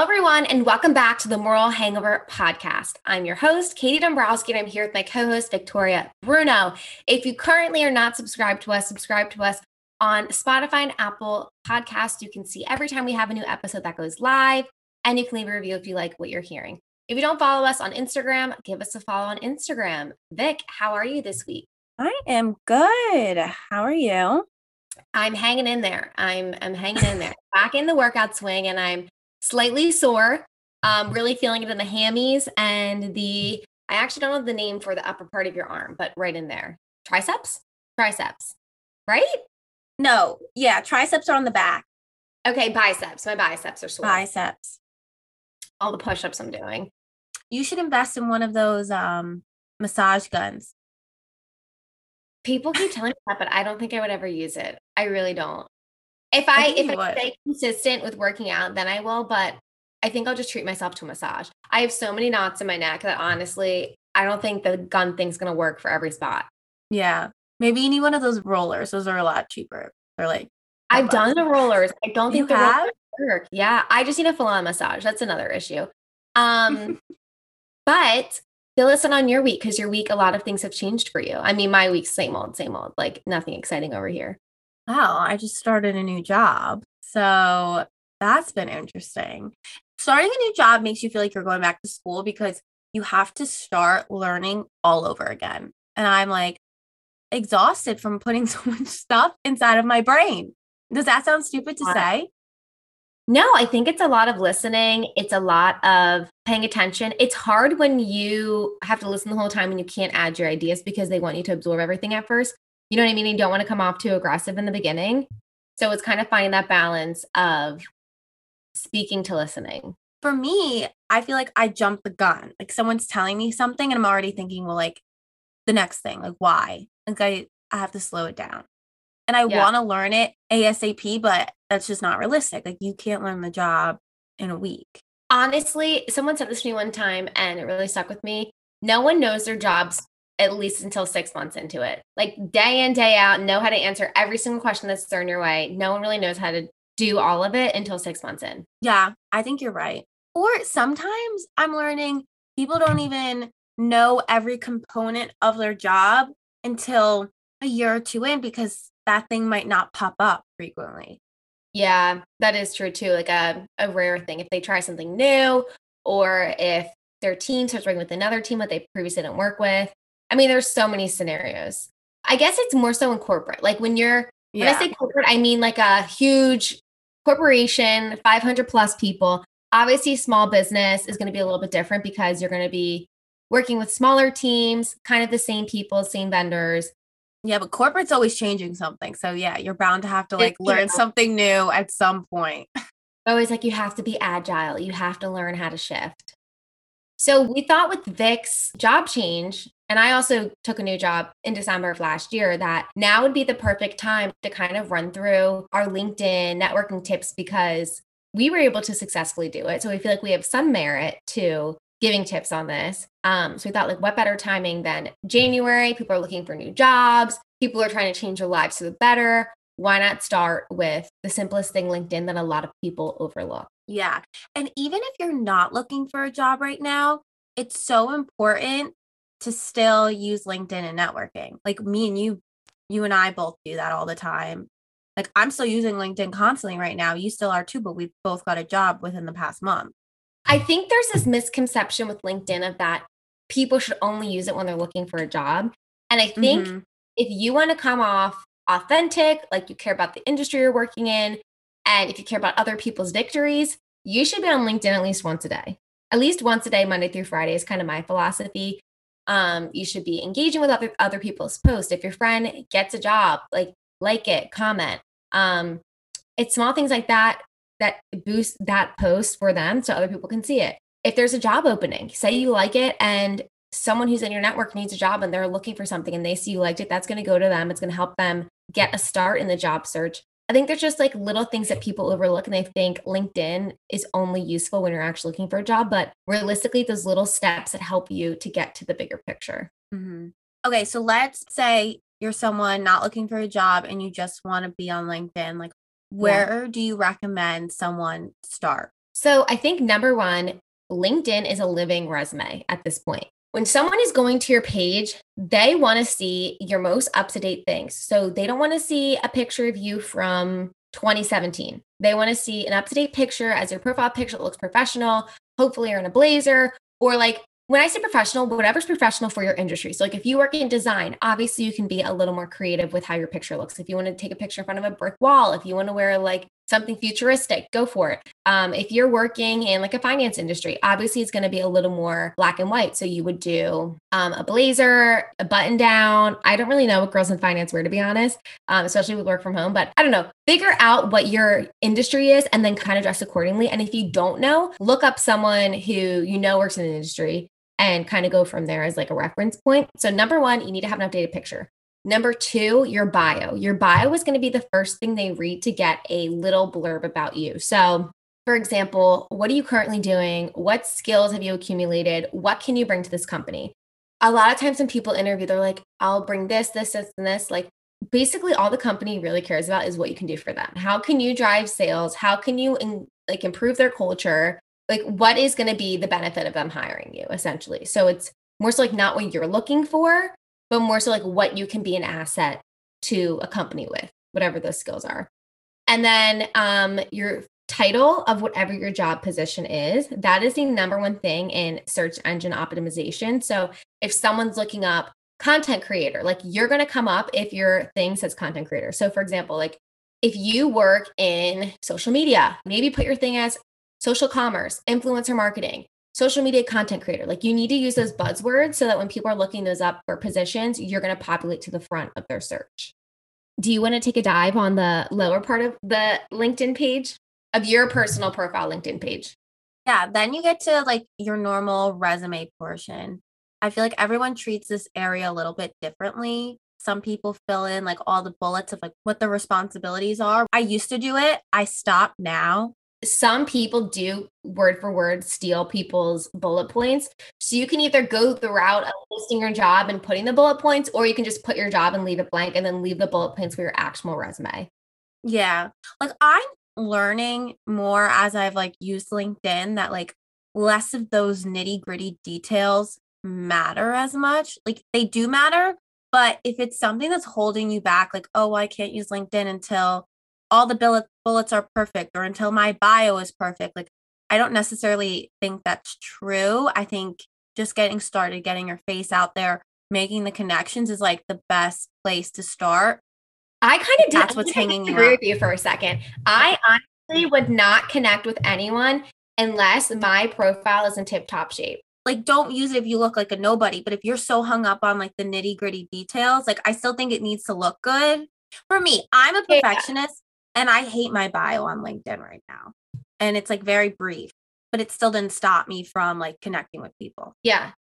Hello, everyone, and welcome back to the Moral Hangover podcast. I'm your host, Katie Dombrowski, and I'm here with my co host, Victoria Bruno. If you currently are not subscribed to us, subscribe to us on Spotify and Apple Podcasts. You can see every time we have a new episode that goes live, and you can leave a review if you like what you're hearing. If you don't follow us on Instagram, give us a follow on Instagram. Vic, how are you this week? I am good. How are you? I'm hanging in there. I'm I'm hanging in there. Back in the workout swing, and I'm slightly sore. Um, really feeling it in the hammies and the. I actually don't know the name for the upper part of your arm, but right in there, triceps, triceps, right? No, yeah, triceps are on the back. Okay, biceps. My biceps are sore. Biceps. All the push-ups I'm doing. You should invest in one of those um massage guns. People keep telling me that, but I don't think I would ever use it. I really don't. If I, think if I stay consistent with working out, then I will. But I think I'll just treat myself to a massage. I have so many knots in my neck that honestly, I don't think the gun thing's gonna work for every spot. Yeah. Maybe you need one of those rollers. Those are a lot cheaper. They're like I've bucks. done the rollers. I don't You think the have? work. Yeah, I just need a full-on massage. That's another issue. Um, but fill us in on your week because your week, a lot of things have changed for you. I mean, my week's same old, same old. Like nothing exciting over here. Wow, I just started a new job. So that's been interesting. Starting a new job makes you feel like you're going back to school because you have to start learning all over again. And I'm like exhausted from putting so much stuff inside of my brain. Does that sound stupid to say? No, I think it's a lot of listening. It's a lot of paying attention. It's hard when you have to listen the whole time and you can't add your ideas because they want you to absorb everything at first. You know what I mean? You don't want to come off too aggressive in the beginning. So it's kind of finding that balance of speaking to listening. For me, I feel like I jump the gun. Like someone's telling me something and I'm already thinking, well, like the next thing, like why? Like I, I have to slow it down. And I Yeah. want to learn it ASAP, but that's just not realistic. Like you can't learn the job in a week. Honestly, someone said this to me one time and it really stuck with me. No one knows their jobs at least until six months into it. Like day in, day out, know how to answer every single question that's thrown your way. No one really knows how to do all of it until six months in. Yeah, I think you're right. Or sometimes I'm learning people don't even know every component of their job until a year or two in because that thing might not pop up frequently. Yeah, that is true too. Like a, a rare thing. If they try something new or if their team starts working with another team that they previously didn't work with. I mean, there's so many scenarios. I guess it's more so in corporate. Like when you're When I say corporate, I mean like a huge corporation, 500 plus people. Obviously, small business is going to be a little bit different because you're going to be working with smaller teams, kind of the same people, same vendors. Yeah, but corporate's always changing something. So yeah, you're bound to have to It's like learn true. something new at some point. Always like you have to be agile, you have to learn how to shift. So we thought with Vic's job change, and I also took a new job in December of last year, that now would be the perfect time to kind of run through our LinkedIn networking tips because we were able to successfully do it. So we feel like we have some merit to giving tips on this. Um, so we thought, like, what better timing than January? People are looking for new jobs, people are trying to change their lives for the better. Why not start with the simplest thing, LinkedIn, that a lot of people overlook? Yeah. And even if you're not looking for a job right now, it's so important to still use LinkedIn and networking. Like me and you, you and I both do that all the time. Like I'm still using LinkedIn constantly right now. You still are too, but we've both got a job within the past month. I think there's this misconception with LinkedIn of that people should only use it when they're looking for a job. And I think Mhm. if you want to come off authentic, like you care about the industry you're working in, and if you care about other people's victories, you should be on LinkedIn at least once a day. At least once a day, Monday through Friday is kind of my philosophy. Um, you should be engaging with other other people's posts. If your friend gets a job, like like it, comment. Um, it's small things like that that boost that post for them so other people can see it. If there's a job opening, say you like it and someone who's in your network needs a job and they're looking for something and they see you liked it, that's going to go to them. It's going to help them get a start in the job search. I think there's just like little things that people overlook and they think LinkedIn is only useful when you're actually looking for a job. But realistically, those little steps that help you to get to the bigger picture. Mhm. Okay, so let's say you're someone not looking for a job and you just want to be on LinkedIn. Like, where do you recommend someone start? So I think number one, LinkedIn is a living resume at this point. When someone is going to your page, they want to see your most up to date things. So they don't want to see a picture of you from 2017. They want to see an up to date picture as your profile picture that looks professional. Hopefully, you're in a blazer or like when I say professional, whatever's professional for your industry. So, like if you work in design, obviously you can be a little more creative with how your picture looks. If you want to take a picture in front of a brick wall, if you want to wear like something futuristic, go for it. Um, if you're working in like a finance industry, obviously it's going to be a little more black and white. So you would do um, a blazer, a button down. I don't really know what girls in finance wear, to be honest, um, especially with work from home. But I don't know. Figure out what your industry is and then kind of dress accordingly. And if you don't know, look up someone who you know works in the industry and kind of go from there as like a reference point. So, number one, you need to have an updated picture. Number two, your bio. Your bio is going to be the first thing they read to get a little blurb about you. So, for example, what are you currently doing? What skills have you accumulated? What can you bring to this company? A lot of times when people interview, they're like, I'll bring this, this, this, and this. Like, basically, all the company really cares about is what you can do for them. How can you drive sales? How can you in, like improve their culture? like what is going to be the benefit of them hiring you essentially so it's more so like not what you're looking for but more so like what you can be an asset to a company with whatever those skills are. And then um, your title of whatever your job position is that is the number one thing in search engine optimization. So if someone's looking up content creator like you're going to come up if your thing says content creator. So for example like if you work in social media maybe put your thing as social commerce, influencer marketing, social media content creator. Like you need to use those buzzwords so that when people are looking those up for positions, you're going to populate to the front of their search. Do you want to take a dive on the lower part of the LinkedIn page of your personal profile LinkedIn page? Yeah, then you get to like your normal resume portion. I feel like everyone treats this area a little bit differently. Some people fill in like all the bullets of like what the responsibilities are. I used to do it. I stopped now some people do word for word steal people's bullet points. So you can either go the route of listing your job and putting the bullet points, or you can just put your job and leave it blank and then leave the bullet points for your actual resume. Yeah. Like I'm learning more as I've like used LinkedIn that like less of those nitty gritty details matter as much. Like they do matter, but if it's something that's holding you back, like, oh, I can't use LinkedIn until all the bullet, bullets are perfect or until my bio is perfect. Like, I don't necessarily think that's true. I think just getting started, getting your face out there, making the connections is like the best place to start. I kind of that's what's hanging you. With you for a second. I honestly would not connect with anyone unless my profile is in tip top shape. Like, don't use it if you look like a nobody. But if you're so hung up on like the nitty gritty details, like I still think it needs to look good. For me, I'm a perfectionist. And I hate my bio on LinkedIn right now. And it's like very brief, but it still didn't stop me from like connecting with people. Yeah.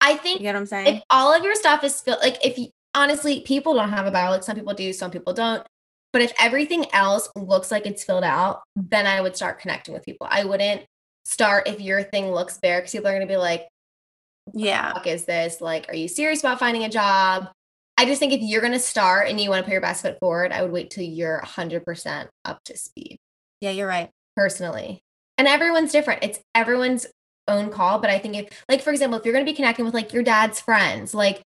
I think you get what I'm saying? If all of your stuff is filled, like if you honestly, people don't have a bio, like some people do, some people don't. But if everything else looks like it's filled out, then I would start connecting with people. I wouldn't start if your thing looks bare because people are going to be like, yeah, is this? Like, are you serious about finding a job? I just think if you're going to start and you want to put your best foot forward, I would wait till you're 100% up to speed. Yeah, you're right. Personally. And everyone's different. It's everyone's own call. But I think if, like, for example, if you're going to be connecting with like your dad's friends, like,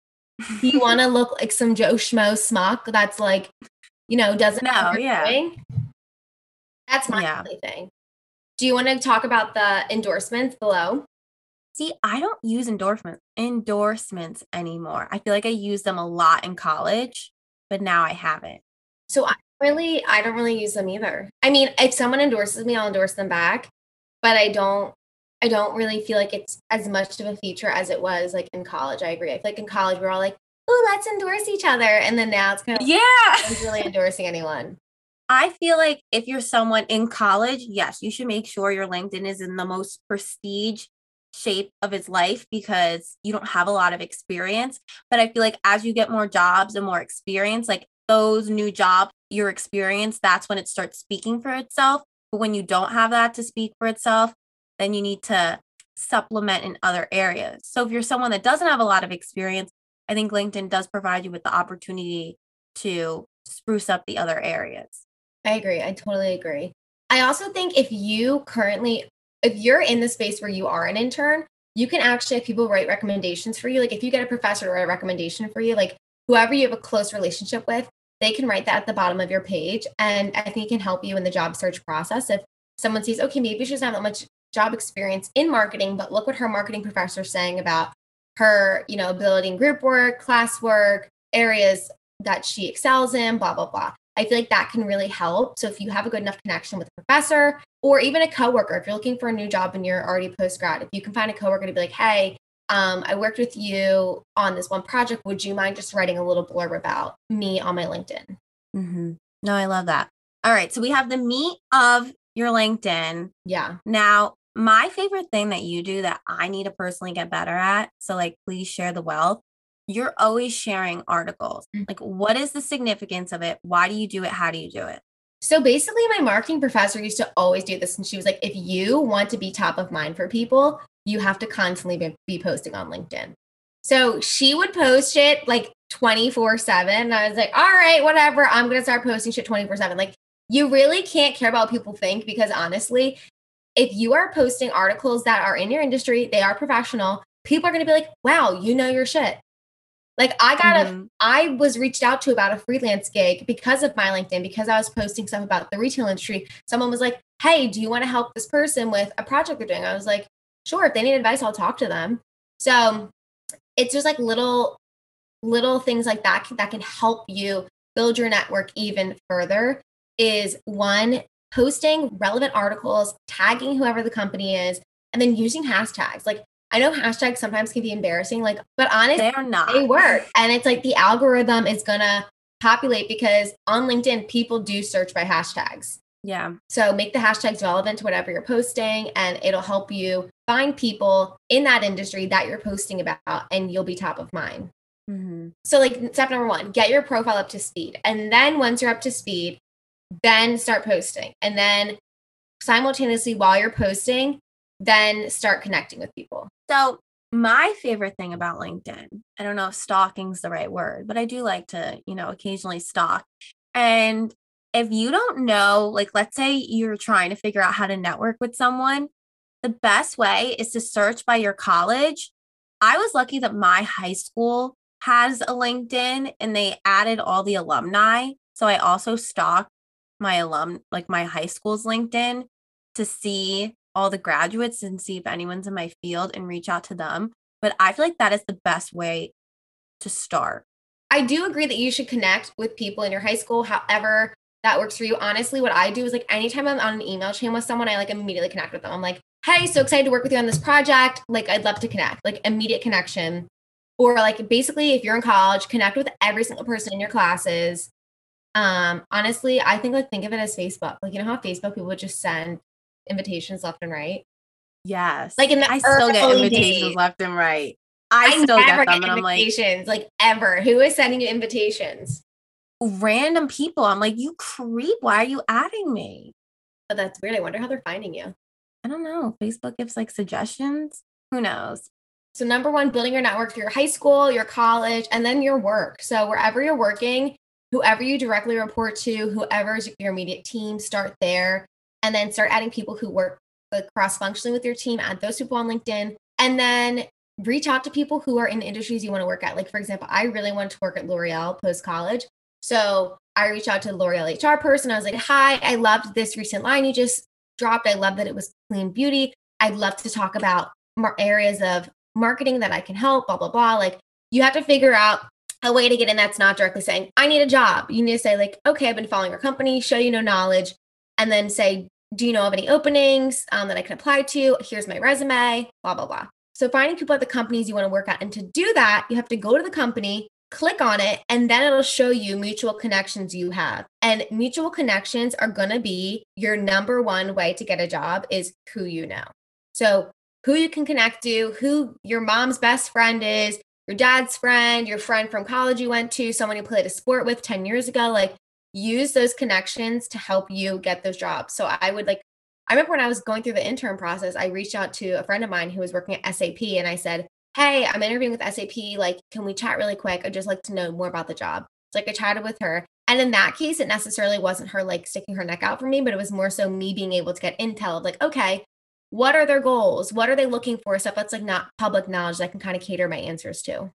you want to look like some Joe Schmo smuck that's like, you know, doesn't know what yeah. Doing, that's my yeah. thing. Do you want to talk about the endorsements below? See, I don't use endorsement endorsements anymore. I feel like I used them a lot in college, but now I haven't. So I really I don't really use them either. I mean, if someone endorses me, I'll endorse them back, but I don't I don't really feel like it's as much of a feature as it was like in college. I agree. I feel like in college we're all like, "Oh, let's endorse each other," and then now it's kind of yeah, like, really endorsing anyone. I feel like if you're someone in college, yes, you should make sure your LinkedIn is in the most prestige shape of his life because you don't have a lot of experience. But I feel like as you get more jobs and more experience, like those new jobs, your experience, that's when it starts speaking for itself. But when you don't have that to speak for itself, then you need to supplement in other areas. So if you're someone that doesn't have a lot of experience, I think LinkedIn does provide you with the opportunity to spruce up the other areas. I agree. I totally agree. I also think if you currently, if you're in the space where you are an intern, you can actually have people write recommendations for you. Like if you get a professor to write a recommendation for you, like whoever you have a close relationship with, they can write that at the bottom of your page. And I think it can help you in the job search process. If someone sees, okay, maybe she doesn't have that much job experience in marketing, but look what her marketing professor is saying about her, you know, ability in group work, classwork, areas that she excels in, blah, blah, blah. I feel like that can really help. So if you have a good enough connection with a professor or even a coworker, if you're looking for a new job and you're already post grad, if you can find a coworker to be like, hey, um, I worked with you on this one project. Would you mind just writing a little blurb about me on my LinkedIn? Mm-hmm. No, I love that. All right. So we have the meat of your LinkedIn. Yeah. Now, my favorite thing that you do that I need to personally get better at, so like please share the wealth. You're always sharing articles. Mm-hmm. Like, what is the significance of it? Why do you do it? How do you do it? So basically, my marketing professor used to always do this. And she was like, if you want to be top of mind for people, you have to constantly be, posting on LinkedIn. So she would post it like 24 7. I was like, all right, whatever. I'm going to start posting shit 24 7. Like, you really can't care about what people think because honestly, if you are posting articles that are in your industry, they are professional, people are going to be like, wow, you know your shit. Like I got mm-hmm. a, I was reached out to about a freelance gig because of my LinkedIn, because I was posting stuff about the retail industry. Someone was like, hey, do you want to help this person with a project they're doing? I was like, sure, if they need advice, I'll talk to them. So it's just like little, little things like that that can help you build your network even further. Is one, posting relevant articles, tagging whoever the company is, and then using hashtags. Like I know hashtags sometimes can be embarrassing, like, but honestly, they're not. They work. And it's like the algorithm is gonna populate because on LinkedIn, people do search by hashtags. Yeah. So make the hashtags relevant to whatever you're posting, and it'll help you find people in that industry that you're posting about, and you'll be top of mind. Mm-hmm. So, like, step number one, get your profile up to speed. And then once you're up to speed, then start posting. And then simultaneously, while you're posting, then start connecting with people. So, my favorite thing about LinkedIn, I don't know if stalking's the right word, but I do like to, you know, occasionally stalk. And if you don't know, like, let's say you're trying to figure out how to network with someone, the best way is to search by your college. I was lucky that my high school has a LinkedIn and they added all the alumni. So I also stalked my alum, like my high school's LinkedIn to see all the graduates and see if anyone's in my field and reach out to them. But I feel like that is the best way to start. I do agree that you should connect with people in your high school, however that works for you. Honestly, what I do is like anytime I'm on an email chain with someone, I like immediately connect with them. I'm like, hey, so excited to work with you on this project. Like, I'd love to connect, like immediate connection. Or like basically, if you're in college, connect with every single person in your classes. Um, honestly, I think like think of it as Facebook. Like, you know how Facebook people would just send invitations left and right. Yes. Like in the I still get invitations days. left and right. I, I still get them, get and I'm like, like ever. Who is sending you invitations? Random people. I'm like, you creep. Why are you adding me? But that's weird. I wonder how they're finding you. I don't know. Facebook gives like suggestions. Who knows? So number one, building your network through your high school, your college, and then your work. So wherever you're working, whoever you directly report to, whoever's your immediate team, start there and then start adding people who work cross functionally with your team, add those people on LinkedIn, and then reach out to people who are in industries you want to work at. Like, for example, I really wanted to work at L'Oreal post college. So I reached out to the L'Oreal HR person. I was like, hi, I loved this recent line you just dropped. I love that it was clean beauty. I'd love to talk about areas of marketing that I can help, blah, blah, blah. Like, you have to figure out a way to get in that's not directly saying, I need a job. You need to say, like, okay, I've been following your company, show you no knowledge, and then say, do you know of any openings um, that I can apply to? Here's my resume, blah, blah, blah. So finding people at the companies you want to work at. And to do that, you have to go to the company, click on it, and then it'll show you mutual connections you have. And mutual connections are going to be your number one way to get a job is who you know. So who you can connect to, who your mom's best friend is, your dad's friend, your friend from college you went to, someone you played a sport with 10 years ago. Like use those connections to help you get those jobs. So I would like, I remember when I was going through the intern process, I reached out to a friend of mine who was working at SAP and I said, Hey, I'm interviewing with SAP. Like, can we chat really quick? I'd just like to know more about the job. So like I chatted with her And in that case, it necessarily wasn't her like sticking her neck out for me, but it was more so me being able to get intel of like, okay, what are their goals? What are they looking for? Stuff that's like not public knowledge that I can kind of cater my answers to.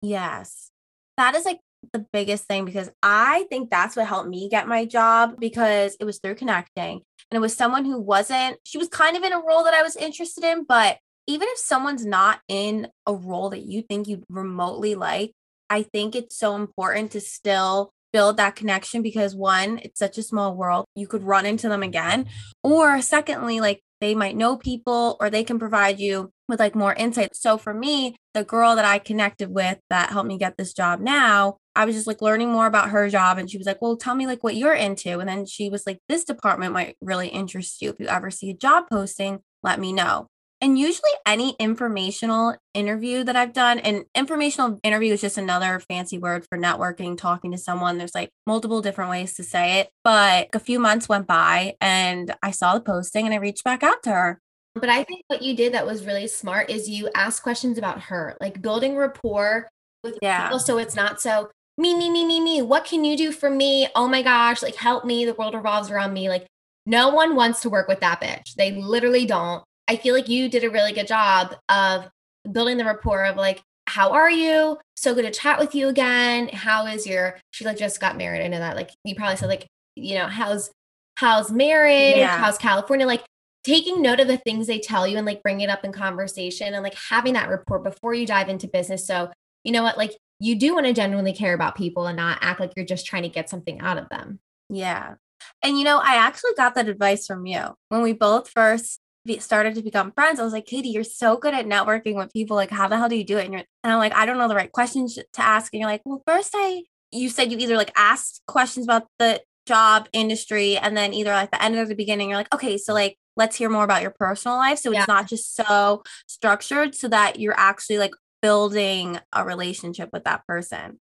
Yes. That is like the biggest thing because I think that's what helped me get my job because it was through connecting and it was someone who wasn't, she was kind of in a role that I was interested in, but even if someone's not in a role that you think you'd remotely like, I think it's so important to still build that connection because one, it's such a small world. You could run into them again. Or secondly, like they might know people or they can provide you with like more insight. So for me, the girl that I connected with that helped me get this job now, I was just like learning more about her job and she was like, "Well, tell me like what you're into." And then she was like, "This department might really interest you. If you ever see a job posting, let me know." And usually, any informational interview that I've done, and informational interview is just another fancy word for networking, talking to someone. There's like multiple different ways to say it. But a few months went by and I saw the posting and I reached back out to her. But I think what you did that was really smart is you asked questions about her, like building rapport with yeah. people. So it's not so me, me, me, me, me. What can you do for me? Oh my gosh, like help me. The world revolves around me. Like no one wants to work with that bitch. They literally don't. I feel like you did a really good job of building the rapport of like, how are you? So good to chat with you again. How is your she like just got married? I know that. Like you probably said like, you know, how's how's marriage? Yeah. How's California? Like taking note of the things they tell you and like bring it up in conversation and like having that rapport before you dive into business. So you know what, like you do want to genuinely care about people and not act like you're just trying to get something out of them. Yeah. And you know, I actually got that advice from you when we both first started to become friends, I was like, Katie, you're so good at networking with people. Like, how the hell do you do it? And, you're, and I'm like, I don't know the right questions to ask. And you're like, well, first I, you said you either like asked questions about the job industry and then either like the end or the beginning, you're like, okay, so like, let's hear more about your personal life. So it's yeah. not just so structured so that you're actually like building a relationship with that person.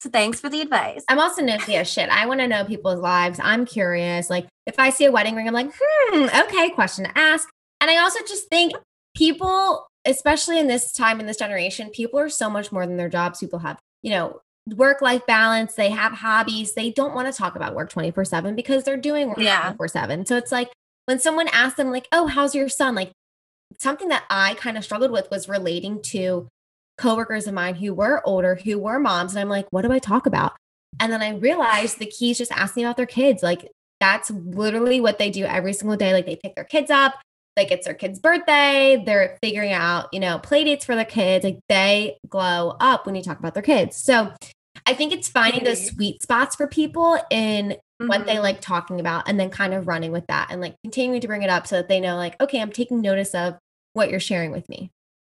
So thanks for the advice. I'm also nosy as shit. I want to know people's lives. I'm curious. Like if I see a wedding ring, I'm like, hmm, okay, question to ask. And I also just think people, especially in this time in this generation, people are so much more than their jobs. People have, you know, work life balance, they have hobbies. They don't want to talk about work 24 7 because they're doing work yeah. 24 7. So it's like when someone asks them, like, oh, how's your son? Like something that I kind of struggled with was relating to coworkers of mine who were older, who were moms. And I'm like, what do I talk about? And then I realized the key is just asking about their kids. Like that's literally what they do every single day. Like they pick their kids up, like it's their kid's birthday, they're figuring out, you know, play dates for their kids. Like they glow up when you talk about their kids. So I think it's finding those sweet spots for people in mm-hmm. what they mm-hmm. like talking about and then kind of running with that and like continuing to bring it up so that they know, like, okay, I'm taking notice of what you're sharing with me.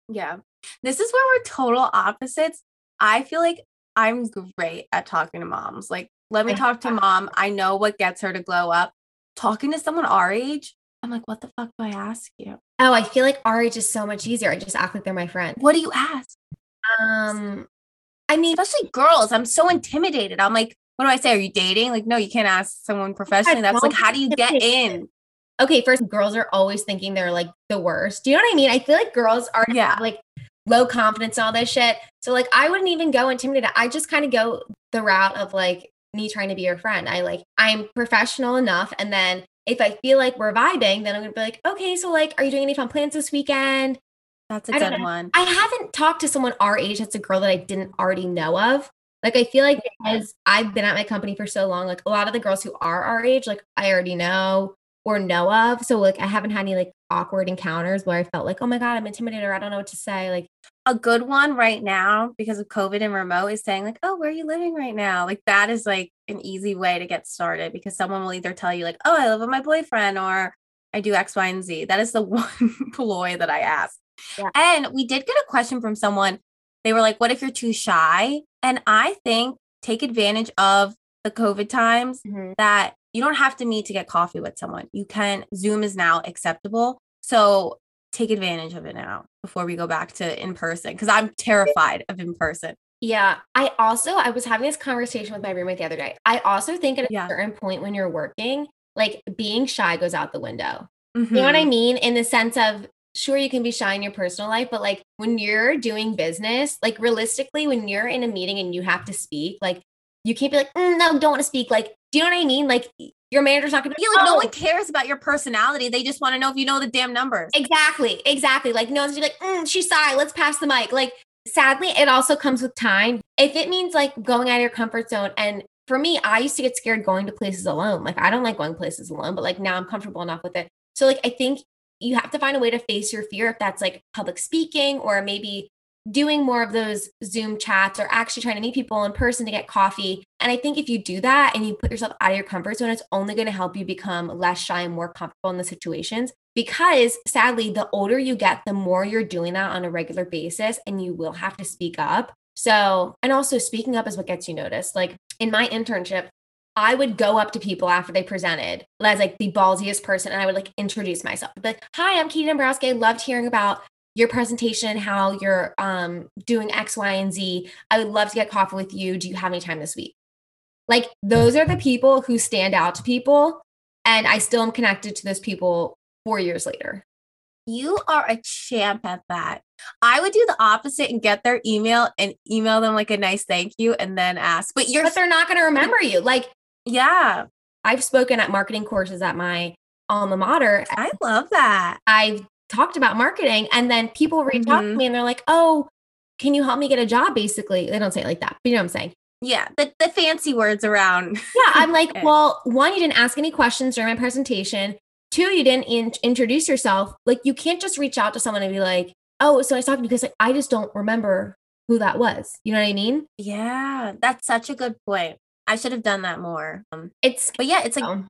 Yeah. This is where we're total opposites. I feel like I'm great at talking to moms. Like, let me talk to mom. I know what gets her to glow up. Talking to someone our age, I'm like, what the fuck do I ask you? Oh, I feel like our age is so much easier. I just act like they're my friend. What do you ask? Um, I mean, especially girls. I'm so intimidated. I'm like, what do I say? Are you dating? Like, no, you can't ask someone professionally. That's like, how do you get in? Okay, first, girls are always thinking they're like the worst. Do you know what I mean? I feel like girls are yeah. like low confidence all this shit. So like, I wouldn't even go intimidated. I just kind of go the route of like me trying to be your friend. I like, I'm professional enough, and then if I feel like we're vibing, then I'm gonna be like, okay, so like, are you doing any fun plans this weekend? That's a I good one. I haven't talked to someone our age that's a girl that I didn't already know of. Like I feel like because I've been at my company for so long, like a lot of the girls who are our age, like I already know or know of. So like I haven't had any like awkward encounters where I felt like, oh my God, I'm intimidated or I don't know what to say. Like a good one right now because of COVID and remote is saying like, oh, where are you living right now? Like that is like an easy way to get started because someone will either tell you like, oh, I live with my boyfriend or I do X, Y, and Z. That is the one ploy that I ask. Yeah. And we did get a question from someone. They were like, what if you're too shy? And I think take advantage of the COVID times mm-hmm. that you don't have to meet to get coffee with someone. You can, Zoom is now acceptable. So take advantage of it now before we go back to in person because I'm terrified of in person. Yeah. I also, I was having this conversation with my roommate the other day. I also think at a yeah. certain point when you're working, like being shy goes out the window. Mm-hmm. You know what I mm-hmm. mean? In the sense of, sure, you can be shy in your personal life, but like when you're doing business, like realistically, when you're in a meeting and you have to speak, like you can't be like, mm, no, don't want to speak. Like, do you know what I mean? Like, your manager's not gonna be like no one cares about your personality. They just want to know if you know the damn numbers. Exactly, exactly. Like no one's be like, mm, she's sorry, let's pass the mic. Like, sadly, it also comes with time. If it means like going out of your comfort zone, and for me, I used to get scared going to places alone. Like, I don't like going places alone, but like now I'm comfortable enough with it. So like I think you have to find a way to face your fear if that's like public speaking or maybe doing more of those Zoom chats or actually trying to meet people in person to get coffee. And I think if you do that and you put yourself out of your comfort zone, it's only going to help you become less shy and more comfortable in the situations. Because sadly, the older you get, the more you're doing that on a regular basis and you will have to speak up. So, and also speaking up is what gets you noticed. Like in my internship, I would go up to people after they presented as like the ballsiest person and I would like introduce myself. Like, hi, I'm Katie Dombrowski. Loved hearing about your presentation, how you're um, doing X, Y, and Z. I would love to get coffee with you. Do you have any time this week? Like, those are the people who stand out to people. And I still am connected to those people four years later. You are a champ at that. I would do the opposite and get their email and email them like a nice thank you and then ask. But you're But they're not going to remember you. Like, yeah. I've spoken at marketing courses at my alma mater. I love that. I've talked about marketing and then people reach mm-hmm. out to mm-hmm. me and they're like, oh, can you help me get a job? Basically, they don't say it like that, but you know what I'm saying? Yeah, the, the fancy words around. yeah, I'm like, well, one, you didn't ask any questions during my presentation. Two, you didn't in- introduce yourself. Like, you can't just reach out to someone and be like, oh, so I talking because like, I just don't remember who that was. You know what I mean? Yeah, that's such a good point. I should have done that more. Um, it's, but yeah, it's like, oh.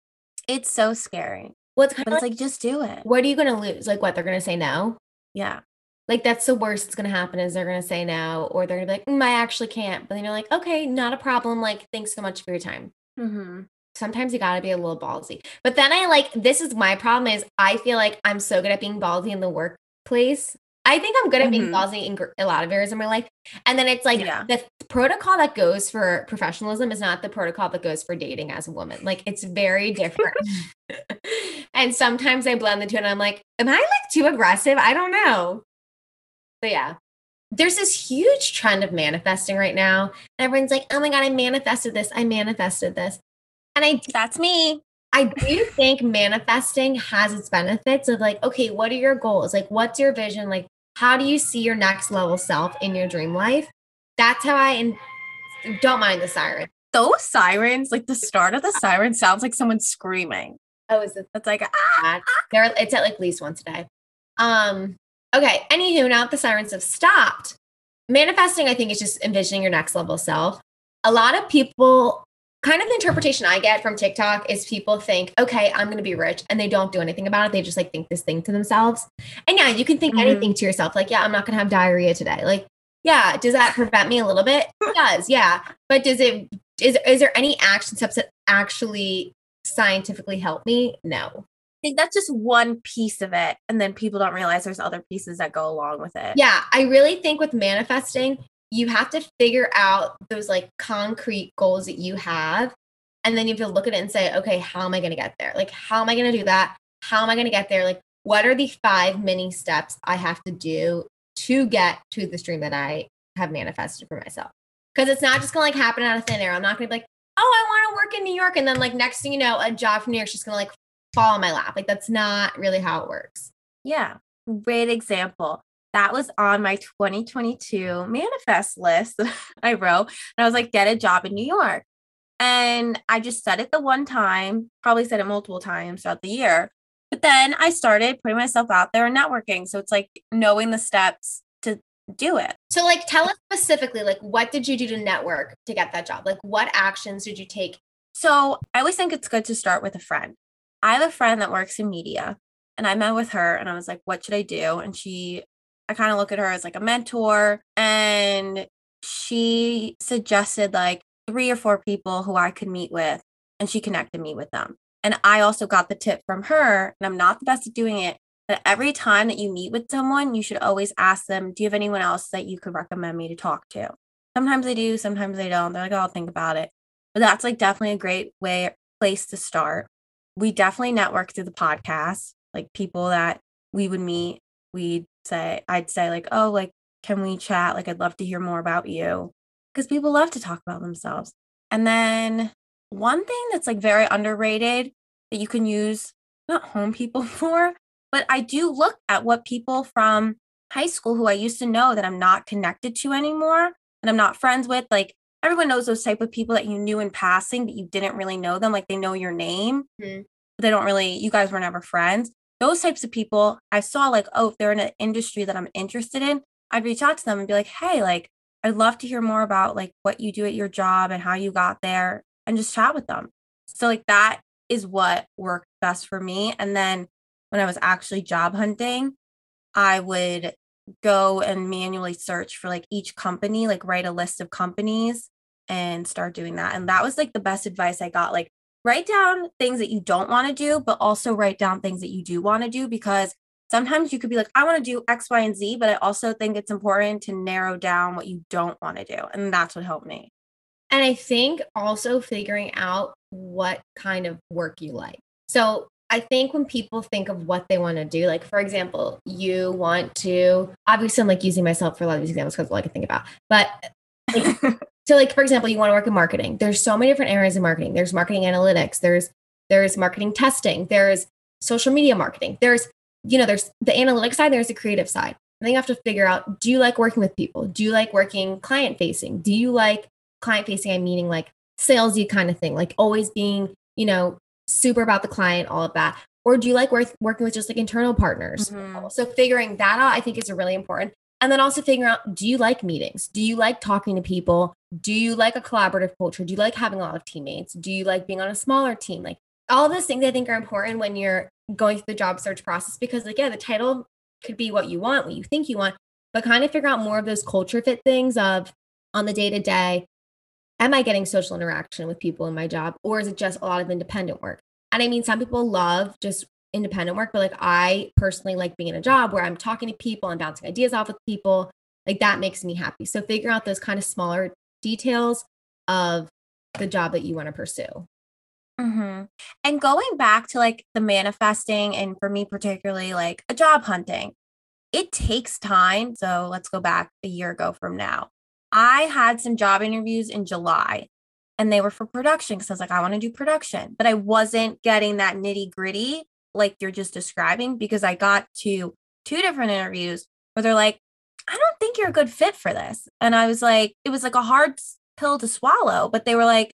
it's so scary. What's well, but it's like, like, just do it. What are you going to lose? Like, what? They're going to say no? Yeah. Like, that's the worst that's going to happen is they're going to say no, or they're going to be like, mm, I actually can't. But then you're like, okay, not a problem. Like, thanks so much for your time. Mm-hmm. Sometimes you got to be a little ballsy. But then I like, this is my problem is I feel like I'm so good at being ballsy in the workplace I think I'm good at being mm-hmm. ballsy in a lot of areas in my life. And then it's like yeah. the protocol that goes for professionalism is not the protocol that goes for dating as a woman. Like it's very different. and sometimes I blend the two and I'm like, am I like too aggressive? I don't know. But yeah. There's this huge trend of manifesting right now. Everyone's like, oh my God, I manifested this. I manifested this. And I that's me. I do think manifesting has its benefits of like, okay, what are your goals? Like, what's your vision? Like, how do you see your next level self in your dream life? That's how I and don't mind the siren. Those sirens, like the start of the siren sounds like someone screaming. Oh, is it? It's like ah, there. It's at like least once a day. Um. Okay. Anywho, now that the sirens have stopped, manifesting, I think, is just envisioning your next level self. A lot of people kind of the interpretation I get from TikTok is people think, okay, I'm going to be rich and they don't do anything about it. They just like think this thing to themselves. And yeah, you can think mm-hmm. anything to yourself. Like, yeah, I'm not going to have diarrhea today. Like, yeah, does that prevent me a little bit? It does. Yeah. But does it, is, is there any action steps that actually scientifically help me? No. Think that's just one piece of it. And then people don't realize there's other pieces that go along with it. Yeah. I really think with manifesting, you have to figure out those like concrete goals that you have. And then you have to look at it and say, okay, how am I going to get there? Like, how am I going to do that? How am I going to get there? Like, what are the five mini steps I have to do to get to the dream that I have manifested for myself? Because it's not just going to like happen out of thin air. I'm not going to be like, oh, I want to work in New York. And then, like, next thing you know, a job from New York's just going to like fall on my lap. Like, that's not really how it works. Yeah. Great example that was on my 2022 manifest list I wrote. And I was like, get a job in New York. And I just said it the one time, probably said it multiple times throughout the year. But then I started putting myself out there and networking. So it's like knowing the steps to do it. So, like, tell us specifically, like, what did you do to network to get that job? Like, what actions did you take? So, I always think it's good to start with a friend. I have a friend that works in media, and I met with her and I was like, what should I do? And she I kind of look at her as like a mentor. And she suggested like three or four people who I could meet with, and she connected me with them. And I also got the tip from her, and I'm not the best at doing it. But every time that you meet with someone, you should always ask them, Do you have anyone else that you could recommend me to talk to? Sometimes they do, sometimes they don't. They're like, oh, I'll think about it. But that's like definitely a great way, place to start. We definitely network through the podcast, like people that we would meet. We'd say I'd say like, "Oh, like can we chat? Like I'd love to hear more about you." Cuz people love to talk about themselves. And then one thing that's like very underrated that you can use not home people for, but I do look at what people from high school who I used to know that I'm not connected to anymore and I'm not friends with. Like everyone knows those type of people that you knew in passing, but you didn't really know them. Like they know your name, mm-hmm. but they don't really, you guys were never friends. Those types of people, I saw like, oh, if they're in an industry that I'm interested in, I'd reach out to them and be like, hey, like, I'd love to hear more about like what you do at your job and how you got there and just chat with them. So, like, that is what worked best for me. And then when I was actually job hunting, I would go and manually search for like each company, like write a list of companies and start doing that. And that was like the best advice I got. Like, write down things that you don't want to do, but also write down things that you do want to do because sometimes you could be like, I want to do X, Y, and Z, but I also think it's important to narrow down what you don't want to do. And that's what helped me. And I think also figuring out what kind of work you like. So I think when people think of what they want to do, like for example, you want to obviously I'm like using myself for a lot of these examples because all I can think about. But like, so like for example, you want to work in marketing. There's so many different areas of marketing. There's marketing analytics, there's there's marketing testing, there's social media marketing, there's you know, there's the analytics side, there's the creative side. I think you have to figure out do you like working with people? Do you like working client facing? Do you like client facing? I'm meaning like salesy kind of thing, like always being, you know, super about the client, all of that? Or do you like work, working with just like internal partners? Mm-hmm. So figuring that out, I think is really important. And then also figuring out do you like meetings? Do you like talking to people? Do you like a collaborative culture? Do you like having a lot of teammates? Do you like being on a smaller team? Like all those things I think are important when you're going through the job search process because like yeah, the title could be what you want, what you think you want, but kind of figure out more of those culture fit things of on the day to day, am I getting social interaction with people in my job or is it just a lot of independent work? And I mean, some people love just independent work, but like I personally like being in a job where I'm talking to people and bouncing ideas off with people. Like that makes me happy. So figure out those kind of smaller details of the job that you want to pursue. Mm-hmm. And going back to like the manifesting, and for me, particularly like a job hunting, it takes time. So let's go back a year ago from now. I had some job interviews in July and they were for production because I was like, I want to do production, but I wasn't getting that nitty gritty like you're just describing because I got to two different interviews where they're like, I don't think you're a good fit for this. And I was like, it was like a hard pill to swallow, but they were like,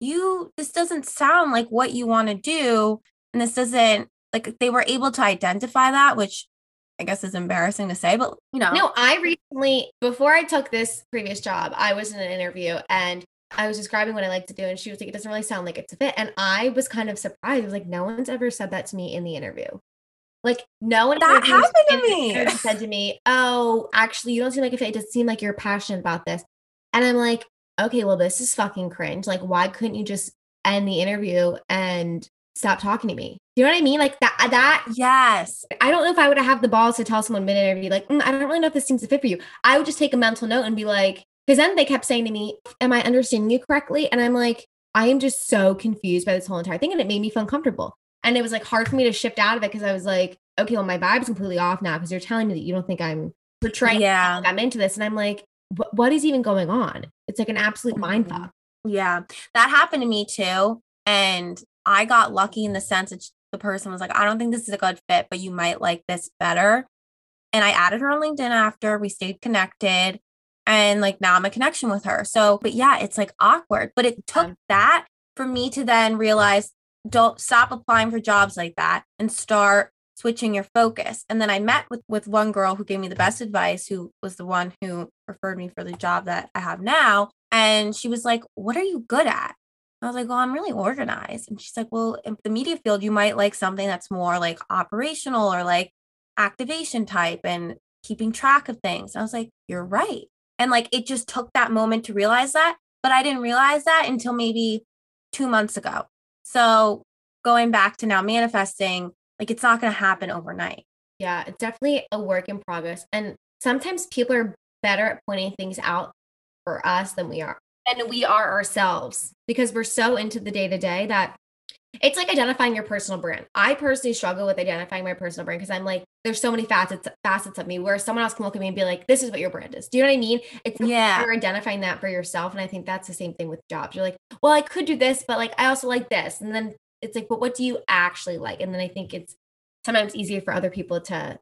you, this doesn't sound like what you want to do. And this doesn't, like, they were able to identify that, which I guess is embarrassing to say, but you know. No, I recently, before I took this previous job, I was in an interview and I was describing what I like to do. And she was like, it doesn't really sound like it's a fit. And I was kind of surprised. I was like, no one's ever said that to me in the interview. Like, no one that happened to me. said to me, oh, actually, you don't seem like a fit. It doesn't seem like you're passionate about this. And I'm like, okay, well, this is fucking cringe. Like, why couldn't you just end the interview and stop talking to me? Do you know what I mean? Like that, that, yes. I don't know if I would have the balls to tell someone mid interview, like, mm, I don't really know if this seems to fit for you. I would just take a mental note and be like, because then they kept saying to me, Am I understanding you correctly? And I'm like, I am just so confused by this whole entire thing. And it made me feel uncomfortable. And it was like hard for me to shift out of it because I was like, okay, well, my vibe's completely off now because you're telling me that you don't think I'm portraying yeah. I'm into this. And I'm like, what is even going on? It's like an absolute mind mm-hmm. fuck. Yeah. That happened to me too. And I got lucky in the sense that the person was like, I don't think this is a good fit, but you might like this better. And I added her on LinkedIn after we stayed connected and like now I'm a connection with her. So, but yeah, it's like awkward. But it took um that for me to then realize don't stop applying for jobs like that and start switching your focus. And then I met with with one girl who gave me the best advice, who was the one who referred me for the job that I have now. And she was like, "What are you good at?" I was like, "Well, I'm really organized." And she's like, "Well, in the media field, you might like something that's more like operational or like activation type and keeping track of things." I was like, "You're right." And like it just took that moment to realize that. But I didn't realize that until maybe two months ago. So going back to now manifesting, like it's not going to happen overnight. Yeah, it's definitely a work in progress. And sometimes people are better at pointing things out for us than we are. And we are ourselves because we're so into the day to day that it's like identifying your personal brand. I personally struggle with identifying my personal brand because I'm like, there's so many facets facets of me where someone else can look at me and be like, this is what your brand is. Do you know what I mean? It's Yeah. you're identifying that for yourself. And I think that's the same thing with jobs. You're like, well, I could do this, but like I also like this. And then it's like, but what do you actually like? And then I think it's sometimes easier for other people to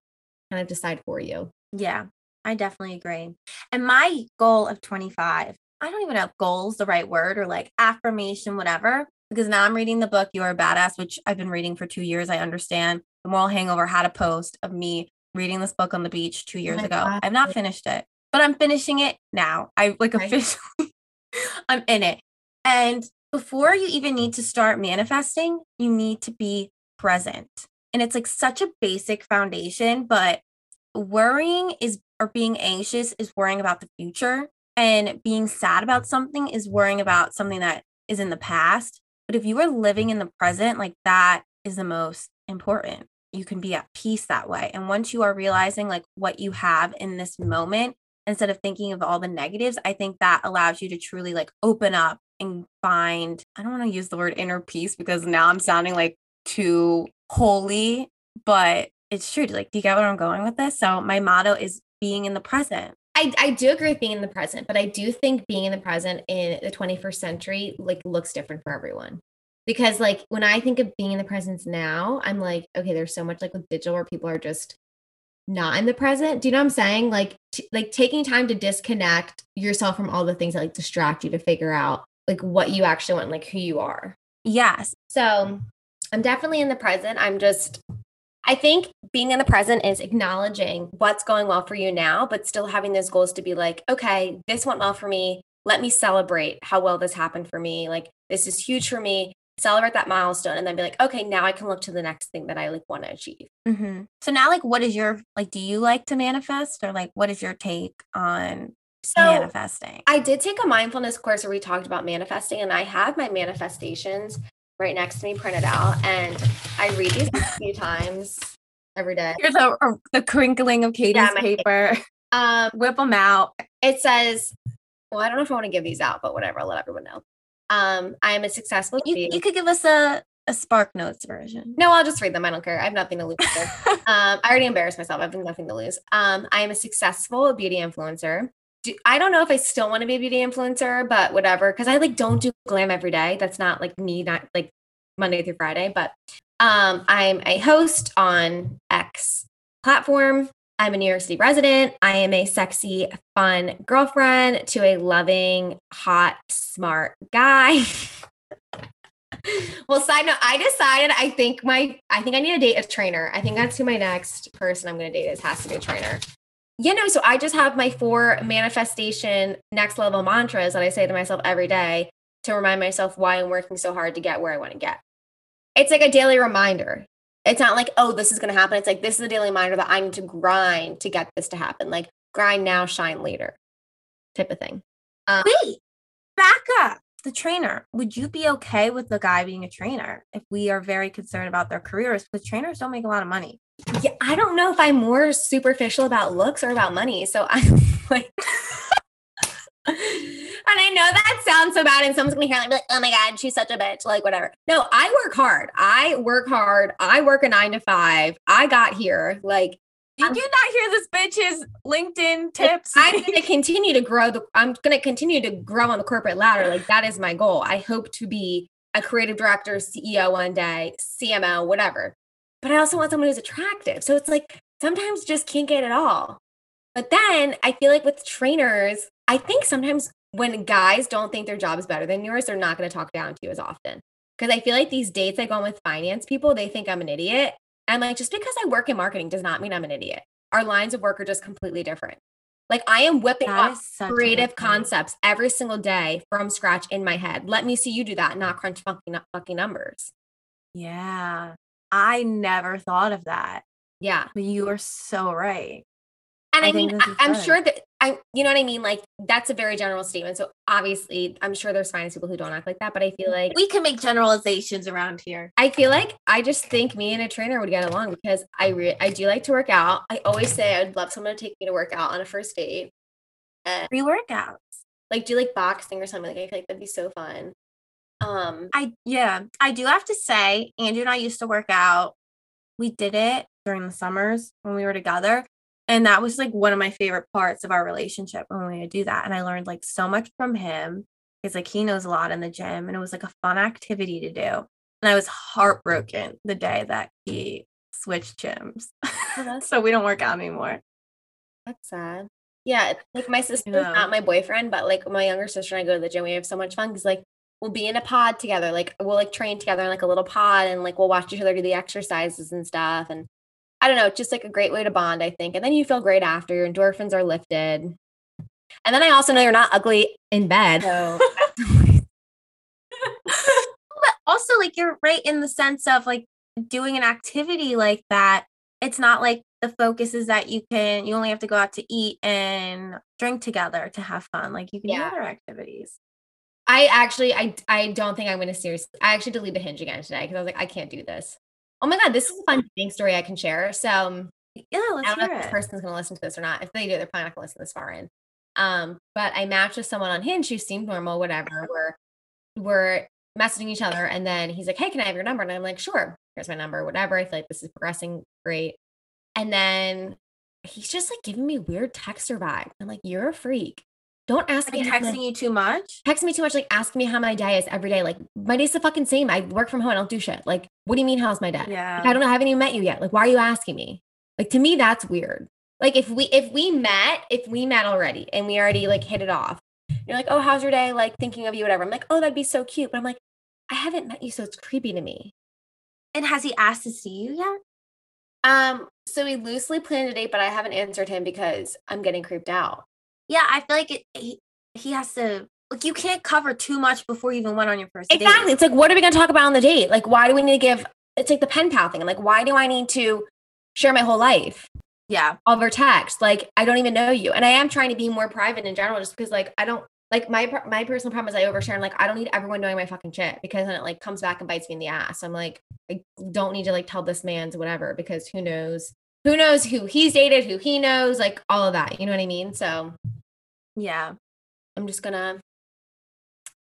kind of decide for you. Yeah, I definitely agree. And my goal of 25, I don't even know if goals the right word or like affirmation, whatever, because now I'm reading the book You're a Badass, which I've been reading for two years. I understand the moral hangover had a post of me reading this book on the beach two oh years my ago. God. I've not finished it, but I'm finishing it now. I like officially, I'm in it. And before you even need to start manifesting, you need to be present. And it's like such a basic foundation, but worrying is or being anxious is worrying about the future and being sad about something is worrying about something that is in the past but if you are living mm. in the present like that is the most important you can be at peace that way and once you are realizing like what you have in this moment instead of thinking of all the negatives i think that allows you to truly like open up and find i don't want to use the word inner peace because now i'm sounding like too holy but it's true. Like, do you get where I'm going with this? So my motto is being in the present. I, I do agree with being in the present, but I do think being in the present in the 21st century like looks different for everyone. Because like when I think of being in the present now, I'm like, okay, there's so much like with digital where people are just not in the present. Do you know what I'm saying? Like t- like taking time to disconnect yourself from all the things that like distract you to figure out like what you actually want, like who you are. Yes. So I'm definitely in the present. I'm just, I think being in the present is acknowledging what's going well for you now, but still having those goals to be like, okay, this went well for me. Let me celebrate how well this happened for me. Like, this is huge for me. Celebrate that milestone and then be like, okay, now I can look to the next thing that I like want to achieve. hmm So now, like, what is your like? Do you like to manifest, or like, what is your take on So manifesting? I did take a mindfulness course where we talked about manifesting, and I have my manifestations right next to me printed out, and I read these a few times every day. Here's a- the crinkling of Katie's Yeah, paper. Um, Whip them out. it says, well, I don't know if I want to give these out, but whatever, I'll let everyone know. Um, I am a successful You, you could give us a a Spark Notes version. No, I'll just read them. I don't care. I have nothing to lose. um, I already embarrassed myself. I have nothing to lose. Um, I am a successful beauty influencer. Do, I don't know if I still want to be a beauty influencer, but whatever. Because I like don't do glam every day. That's not like me, not like Monday through Friday. But um, I'm a host on X platform. I'm a New York City resident. I am a sexy, fun girlfriend to a loving, hot, smart guy. well, side note, I decided I think my I think I need to date a trainer. I think that's who my next person I'm gonna date is has to be a trainer. You know, so I just have my four manifestation next level mantras that I say to myself every day to remind myself why I'm working so hard to get where I want to get. It's like a daily reminder. It's not like, oh, this is going to happen. It's like, this is a daily reminder that I need to grind to get this to happen. Like, grind now, shine later type of thing. Um, Wait, back up. The trainer. Would you be okay with the guy being a trainer if we are very concerned about their careers? Because trainers don't make a lot of money. Yeah, I don't know if I'm more superficial about looks or about money. So I'm like, and I know that sounds so bad, and someone's gonna hear like, be like, oh my god, she's such a bitch, like whatever. No, I work hard. I work hard. I work a nine to five. I got here. Like Did you not hear this bitch's LinkedIn tips? I'm gonna continue to grow. The I'm gonna continue to grow on the corporate ladder. Like that is my goal. I hope to be a creative director, CEO one day, CMO, whatever. But I also want someone who's attractive. So it's like sometimes just can't get it all. But then I feel like with trainers, I think sometimes when guys don't think their job is better than yours, they're not going to talk down to you as often. Because I feel like these dates I go on with finance people, they think I'm an idiot. And like, just because I work in marketing does not mean I'm an idiot. Our lines of work are just completely different. Like, I am whipping That up is such a good creative concepts every single day from scratch in my head. Let me see you do that, not crunch fucking, fucking numbers. Yeah. I never thought of that. Yeah. But you are so right. And I I, mean, I'm good. sure that I, you know what I mean? Like, that's a very general statement. So obviously, I'm sure there's finance people who don't act like that, but I feel like We can make generalizations around here. I feel like I just think me and a trainer would get along because I re- I do like to work out. I always say I'd love someone to take me to work out on a first date. Uh, Free workouts. like do you like boxing or something. Like I feel like that'd be so fun. Um, I yeah, I do have to say, Andrew and I used to work out. We did it during the summers when we were together. And that was like one of my favorite parts of our relationship when we would do that. And I learned like so much from him because like he knows a lot in the gym and it was like a fun activity to do. And I was heartbroken the day that he switched gyms. Oh, so we don't work out anymore. That's sad. Yeah, like my sister's know. not my boyfriend, but like my younger sister and I go to the gym. We have so much fun because like we'll be in a pod together. Like we'll like train together in like a little pod and like we'll watch each other do the exercises and stuff. And I don't know, just like a great way to bond, I think. And then you feel great after your endorphins are lifted. And then I also know you're not ugly in bed. So but also like you're right in the sense of like doing an activity like that it's not like the focus is that you can you only have to go out to eat and drink together to have fun like you can Yeah. do other activities I actually I I don't think I'm gonna seriously I actually deleted Hinge again today because I was like, I can't do this. Oh my god, this is a fun dating story I can share. So um, yeah I let's don't know if this it person's gonna listen to this or not. If they do, they're probably not gonna listen this far in. Um, but I matched with someone on Hinge who seemed normal, whatever. We're we're messaging each other, and then he's like, "Hey, can I have your number?" And I'm like, "Sure, here's my number, whatever." I feel like this is progressing great. And then he's just like giving me weird texter vibe. I'm like, "You're a freak. Don't ask like me my- texting you too much text me too much, like ask me how my day is every day. Like my day's the fucking same. I work from home. I don't do shit. Like, what do you mean? How's my day? yeah Like, I don't know. I haven't even met you yet. Like, why are you asking me? Like to me, that's weird. Like if we if we met, if we met already and we already like hit it off, you're like, oh, how's your day? Like thinking of you, whatever. I'm like, oh, that'd be so cute. But I'm like, I haven't met you, so it's creepy to me. and has he asked to see you yet Um, so we loosely planned a date, but I haven't answered him because I'm getting creeped out. Yeah i feel like it, he, he has to like you can't cover too much before you even went on your first Exactly. date It's like, what are we going to talk about on the date? Like, why do we need to give? It's like the pen pal thing. Like, why do I need to share my whole life yeah over text? Like, I don't even know you, and I am trying to be more private in general, just because like I don't like my my personal problem is I overshare. And like, I don't need everyone knowing my fucking shit because then it like comes back and bites me in the ass. I'm like, I don't need to like tell this man's whatever because who knows. Who knows who he's dated, who he knows, like all of that. You know what I mean? So yeah I'm just gonna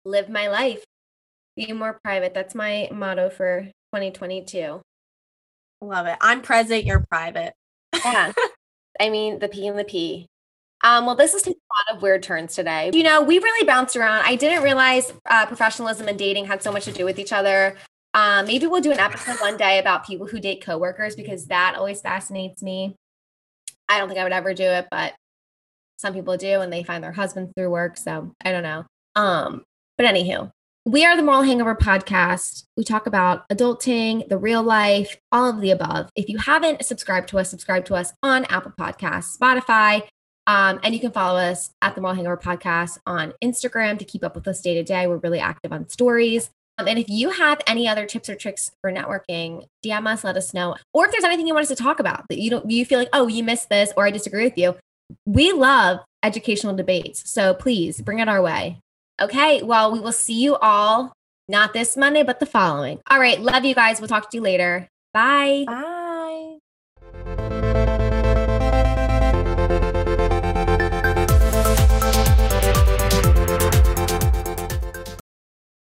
live my life, be more private. That's my motto for 2022. love it i'm present you're private Yeah. I mean, the P and the P. Um, well, this has taken a lot of weird turns today. You know, we really bounced around. I didn't realize uh, professionalism and dating had so much to do with each other. Um, maybe we'll do an episode one day about people who date coworkers because that always fascinates me. I don't think I would ever do it, but some people do and they find their husbands through work. So I don't know. Um, but anywho, we are the Moral Hangover podcast. We talk about adulting, the real life, all of the above. If you haven't subscribed to us, subscribe to us on Apple Podcasts, Spotify, um, and you can follow us at the Moral Hangover podcast on Instagram to keep up with us day to day. We're really active on stories. Um, and if you have any other tips or tricks for networking, DM us, let us know. Or if there's anything you want us to talk about that you don't, you feel like, oh, you missed this, or I disagree with you. We love educational debates, so please bring it our way. Okay, well, we will see you all not this Monday, but the following. All right, love you guys. We'll talk to you later. Bye. bye